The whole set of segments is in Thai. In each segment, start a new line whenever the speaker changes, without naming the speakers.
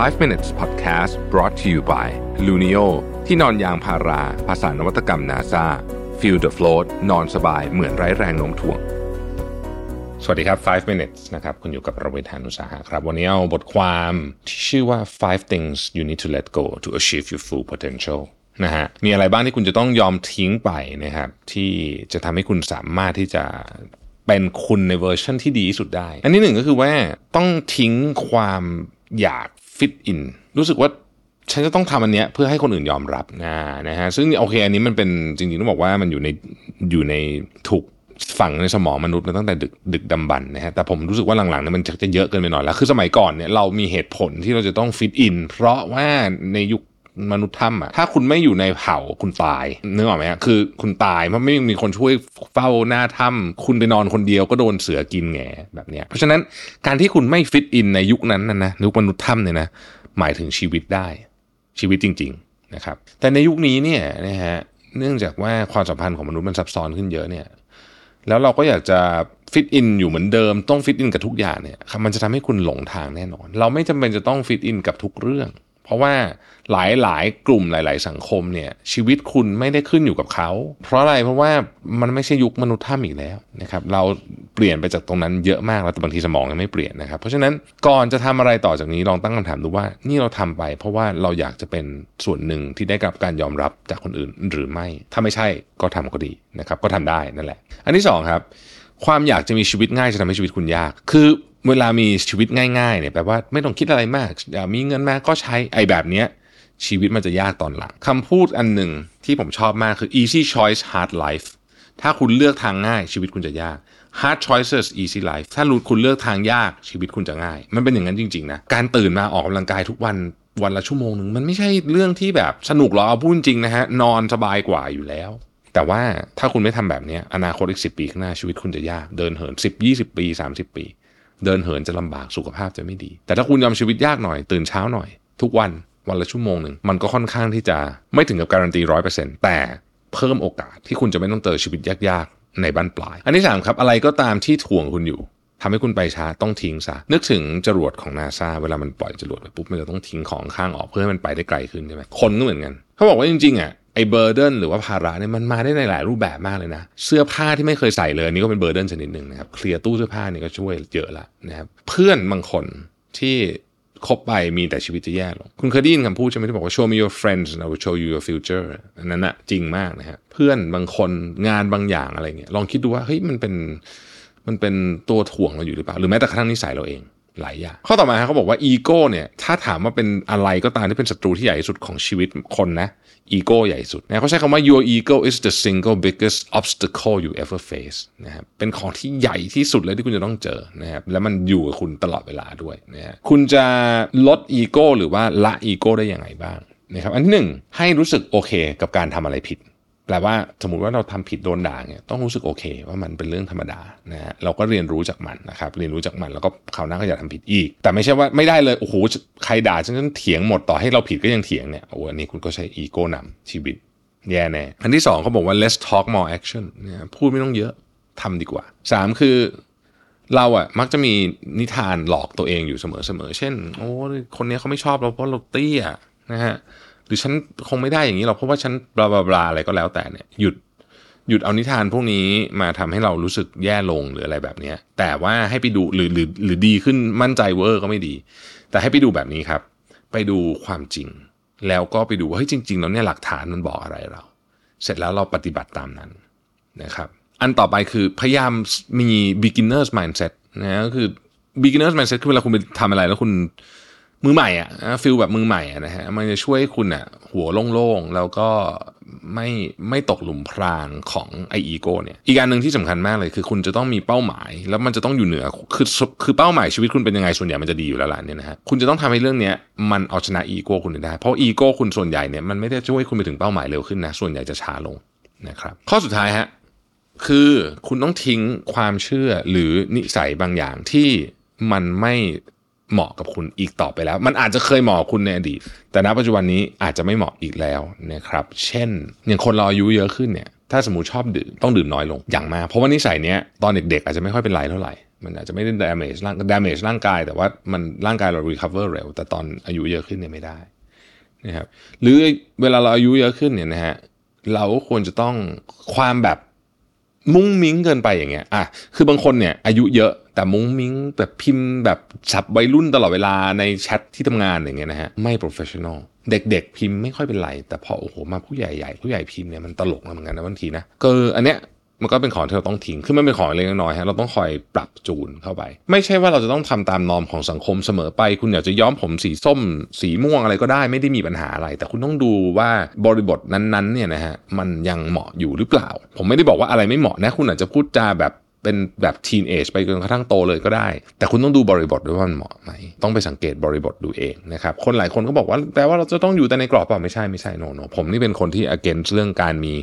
5 minutes podcast brought to you by Luno ที่นอนยางพารา ภาษานวัตกรรม NASA feel the float นอนสบายเหมือนไร้แรงโน้มถ่วง สวัสดีครับ 5 minutes นะครับ คุณอยู่กับประเวทานุสาหะครับ วันนี้เอาบทความที่ชื่อว่า five things you need to let go to achieve your full potential นะฮะมีอะไรบ้างที่คุณจะต้องยอมทิ้งไปนะครับ ที่จะทำให้คุณสามารถที่จะเป็นคุณในเวอร์ชันที่ดีที่สุดได้ อันที่หนึ่งก็คือว่าต้องทิ้งความอยาก fit in รู้สึกว่าฉันจะต้องทำอันเนี้ยเพื่อให้คนอื่นยอมรับนะนะฮะซึ่งโอเคอันนี้มันเป็นจริงๆต้องบอกว่ามันอยู่ในอยู่ในถูกฝังในสมองมนุษย์มาตั้งแต่ดึกดึกดำบรรพ์นะฮะแต่ผมรู้สึกว่าหลังๆเนี่ยมันจะเยอะเกินไปหน่อยแล้ว คือสมัยก่อนเนี่ยเรามีเหตุผลที่เราจะต้อง fit in เพราะว่าในยุค มนุษย์ถ้ำอะถ้าคุณไม่อยู่ในเผ่าคุณตายนึกออกไหมฮะคือคุณตายเพราะไม่มีคนช่วยเฝ้าหน้าถ้ำคุณไปนอนคนเดียวก็โดนเสือกินแงแบบเนี้ยเพราะฉะนั้นการที่คุณไม่ฟิตอินในยุคนั้นนะนะยุคมนุษย์ถ้ำเนี่ยนะหมายถึงชีวิตได้ชีวิตจริง ๆนะครับ แต่ในยุคนี้เนี่ยนะฮะเนื่องจากว่าความสัมพันธ์ของมนุษย์มันซับซ้อนขึ้นเยอะเนี่ยแล้วเราก็อยากจะฟิตอินอยู่เหมือนเดิมต้องฟิตอินกับทุกอย่างเนี่ยมันจะทำให้คุณหลงทางแน่นอน เราไม่จำเป็นจะต้องฟิตอินกับทุกเรื่อง ราะว่าหลายหลายกลุ่มหลาย ๆ สังคมเนี่ยชีวิตคุณไม่ได้ขึ้นอยู่กับเขา เพราะอะไรเพราะว่ามันไม่ใช่ยุคมนุษย์ถ้ำอีกแล้วนะครับเราเปลี่ยนไปจากตรงนั้นเยอะมากแล้วแต่บางทีสมองยังไม่เปลี่ยนนะครับ เพราะฉะนั้นก่อนจะทำอะไรต่อจากนี้ลองตั้งคำถามดูว่านี่เราทำไป เพราะว่าเราอยากจะเป็นส่วนหนึ่งที่ได้รับการยอมรับจากคนอื่นหรือไม่ ถ้าไม่ใช่ก็ทำก็ดีนะครับก็ทำได้นั่นแหละ อันที่สองครับความอยากจะมีชีวิตง่ายจะทำให้ชีวิตคุณยาก คือ เวลามีชีวิตง่ายๆเนี่ยแปลว่าไม่ต้องคิดอะไรมากอยามีเงินมาก็ใช้ไอ้แบบเนี้ยชีวิตมันจะยากตอนหลังคำพูดอันหนึ่งที่ผมชอบมากคือ easy choice hard life ถ้าคุณเลือกทางง่าย ชีวิตคุณจะยาก hard choices easy life ถ้าคุณเลือกทางยากชีวิตคุณจะง่าย มันเป็นอย่างนั้นจริงๆนะการตื่นมาออกกำลังกายทุกวันวันละชั่วโมงหนึ่งมันไม่ใช่เรื่องที่แบบสนุกหรอกเอาพูดจริงนะฮะนอนสบายกว่าอยู่แล้ว แต่ว่าถ้าคุณไม่ทำแบบนี้อนาคตอีกสิปีข้างหน้าชีวิตคุณจะยาก เดินเหิน 10 20 ปี 30 ปี เดินเหินจะลำบากสุขภาพจะไม่ดี แต่ถ้าคุณยอมชีวิตยากหน่อยตื่นเช้าหน่อย ทุกวันวันละชั่วโมงหนึ่งมันก็ค่อนข้างที่จะไม่ถึงกับการันตีร้อยเปอร์เซ็นต์แต่เพิ่มโอกาสที่คุณจะไม่ต้องเจอชีวิตยากๆในบ้านปลาย อันที่สามครับอะไรก็ตามที่ถ่วงคุณอยู่ทำให้คุณไปช้าต้องทิ้งซะ นึกถึงจรวดของนาซาเวลามันปล่อยจรวดไปปุ๊บมันจะต้องทิ้งของข้างออกเพื่อให้มันไปได้ไกลขึ้นใช่ไหมคนก็เหมือนกัน เขาบอกว่าจริงๆอะ ไอ้เบอร์เดนหรือว่าภาระเนี่ยมันมาได้ในหลายรูปแบบมากเลยนะ เสื้อผ้าที่ไม่เคยใส่เลยนี่ก็เป็นเบอร์เดนชนิดหนึ่งนะครับเคลียร์ตู้เสื้อผ้านี่ก็ช่วยเยอะละนะครับเพื่อนบางคนที่คบไปมีแต่ชีวิตจะแย่ลง คุณเคยได้ยินคำพูดใช่ไหมที่บอกว่า show me your friends and I will show you your future อันนั้นอะจริงมากนะฮะเพื่อนบางคนงานบางอย่างอะไรเงี้ยลองคิดดูว่าเฮ้ยมันเป็นมันเป็นตัวถ่วงเราอยู่หรือเปล่า หรือแม้แต่กระทั่งนิสัยเราเอง หลายอย่าง ข้อต่อมาเขาบอกว่าอีโก้เนี่ยถ้าถามว่าเป็นอะไรก็ตามที่เป็นศัตรูที่ใหญ่ที่สุดของชีวิตคนนะอีโก้ใหญ่สุดนะเขาใช้คำว่า your ego is the single biggest obstacle you ever face นะครับเป็นของที่ใหญ่ที่สุดเลยที่คุณจะต้องเจอนะครับแล้วมันอยู่กับคุณตลอดเวลาด้วยนะฮะคุณจะลดอีโก้หรือว่าละอีโก้ได้อย่างไรบ้างนะครับอันที่หนึ่งให้รู้สึกโอเคกับการทำอะไรผิด ว่าสมมติว่าเราทำผิดโดนด่าเนี่ยต้องรู้สึกโอเค ว่ามันเป็นเรื่องธรรมดานะฮะเราก็เรียนรู้จากมันนะครับเรียนรู้จากมันแล้วก็คราวหน้าก็อย่าทำผิดอีก แต่ไม่ใช่ว่าไม่ได้เลยโอ้โหใครด่าฉันฉันเถียงหมดต่อให้เราผิดก็ยังเถียงเนี่ยโอ้อันนี้คุณก็ใช้อีโก้นำชีวิตแย่แน่อันที่สองเขาบอกว่า less talk more action เนี่ยพูดไม่ต้องเยอะทำดีกว่าสามคือเราอะมักจะมีนิทานหลอกตัวเองอยู่เสมอๆเช่น โอ้คนนี้เขาไม่ชอบเราเพราะเราเตี้ยนะฮะ รือฉันคงไม่ได้อย่างนี้หรอกเพราะว่าฉันบลาบลาอะไรก็แล้วแต่เนี่ยหยุดหยุดเอานิทานพวกนี้มาทำให้เรารู้สึกแย่ลงหรืออะไรแบบนี้แต่ว่าให้ไปดูหรือหรือหรือดีขึ้นมั่นใจเวอร์ก็ไม่ดี แต่ให้ไปดูแบบนี้ครับ ไปดูความจริง แล้วก็ไปดูว่าเฮ้ยจริงๆแล้วเนี่ยหลักฐานมันบอกอะไรเรา เสร็จแล้วเราปฏิบัติตามนั้นนะครับ อันต่อไปคือพยายามมี beginners mindset นะก็คือ beginners mindset คือเวลาคุณไปทำอะไรแล้วคุณ มือใหม่อะฟิลแบบมือใหม่อะนะฮะมันจะช่วยคุณอะหัวโล่งๆ แล้วก็ไม่ไม่ตกหลุมพรางของไออีโก้เนี่ยอีกการหนึ่งที่สำคัญมากเลยคือคุณจะต้องมีเป้าหมาย แล้วมันจะต้องอยู่เหนือคือคือเป้าหมายชีวิตคุณเป็นยังไงส่วนใหญ่มันจะดีอยู่แล้วล่ะเนี่ยนะฮะคุณจะต้องทำให้เรื่องเนี้ยมันเอาชนะอีโก้คุณได้ เพราะอีโก้คุณส่วนใหญ่เนี่ยมันไม่ได้ช่วยคุณไปถึงเป้าหมายเร็วขึ้นนะส่วนใหญ่จะช้าลงนะครับข้อสุดท้ายฮะคือคุณต้องทิ้งความเชื่อหรือนิสัยบางอย่างที่มันไม่ เหมาะกับคุณอีกต่อไปแล้ว มันอาจจะเคยเหมาะคุณในอดีต แต่ณปัจจุบันนี้อาจจะไม่เหมาะอีกแล้วนะครับ เช่น อย่างคนเราอายุเยอะขึ้นเนี่ย ถ้าสมมติชอบดื่มต้องดื่มน้อยลงอย่างมาก เพราะว่านิสัยเนี้ยตอนเด็กๆ อาจจะไม่ค่อยเป็นไรเท่าไหร่ มันอาจจะไม่ได้ damage ร่าง damage ร่างกาย แต่ว่ามันร่างกายเรา recover เร็ว แต่ตอนอายุเยอะขึ้นเนี่ยไม่ได้นะครับ หรือเวลาเราอายุเยอะขึ้นเนี่ยนะฮะ เราก็ควรจะต้องความแบบ มุ้งมิ้งเกินไปอย่างเงี้ยอะคือบางคนเนี่ยอายุเยอะแต่มุ้งมิ้งแบบพิมพ์แบบศัพท์วัยรุ่นตลอดเวลาในแชทที่ทำงานอย่างเงี้ยนะฮะไม่ professional เด็กๆ พิมพ์ไม่ค่อยเป็นไร แต่พอโอ้โหมาผู้ใหญ่ๆผู้ใหญ่พิมพ์เนี่ยมันตลกเหมือนกันนะบางทีนะก็อันเนี้ย มันก็เป็นของที่เราต้องทิ้ง คือมันเป็นของเล็กน้อยฮะ เราต้องคอยปรับจูนเข้าไป ไม่ใช่ว่าเราจะต้องทำตามนอมของสังคมเสมอไป คุณอยากจะย้อมผมสีส้ม สีม่วงอะไรก็ได้ไม่ได้มีปัญหาอะไร แต่คุณต้องดูว่าบริบทนั้นๆเนี่ยนะฮะ มันยังเหมาะอยู่หรือเปล่า ผมไม่ได้บอกว่าอะไรไม่เหมาะนะ คุณอาจจะพูดจาแบบ เป็นแบบทีนเอจไปจนกระทั่งโตเลยก็ได้ แต่คุณต้องดูบริบทด้วยว่ามันเหมาะไหม ต้องไปสังเกตบริบทดูเองนะครับ คนหลายคนก็บอกว่าแปลว่าเราจะต้องอยู่แต่ในกรอบเปล่าไม่ใช่ไม่ใช่โนโนผมนี่เป็นคนที่ against เรื่องการมี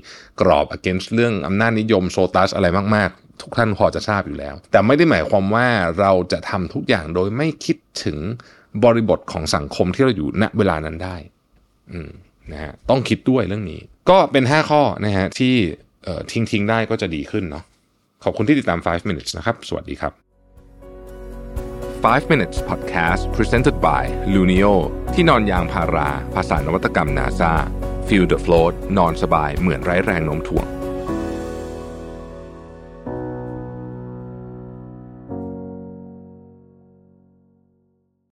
กรอบ against เรื่องอำนาจนิยมโซตัสอะไรมากๆ ทุกท่านพอจะทราบอยู่แล้ว แต่ไม่ได้หมายความว่าเราจะทำทุกอย่างโดยไม่คิดถึงบริบทของสังคมที่เราอยู่ณเวลานั้นได้ อืมนะฮะต้องคิดด้วยเรื่องนี้ ก็เป็น 5 ข้อนะฮะที่ทิ้งทิ้งได้ก็จะดีขึ้นเนาะ ขอบคุณที่ติดตาม 5 minutes นะครับ สวัสดีครับ 5 minutes podcast presented by Lunio ที่นอนยางพารา ภาษานวัตกรรม NASA feel the float นอนสบายเหมือนไร้แรงโน้มถ่วง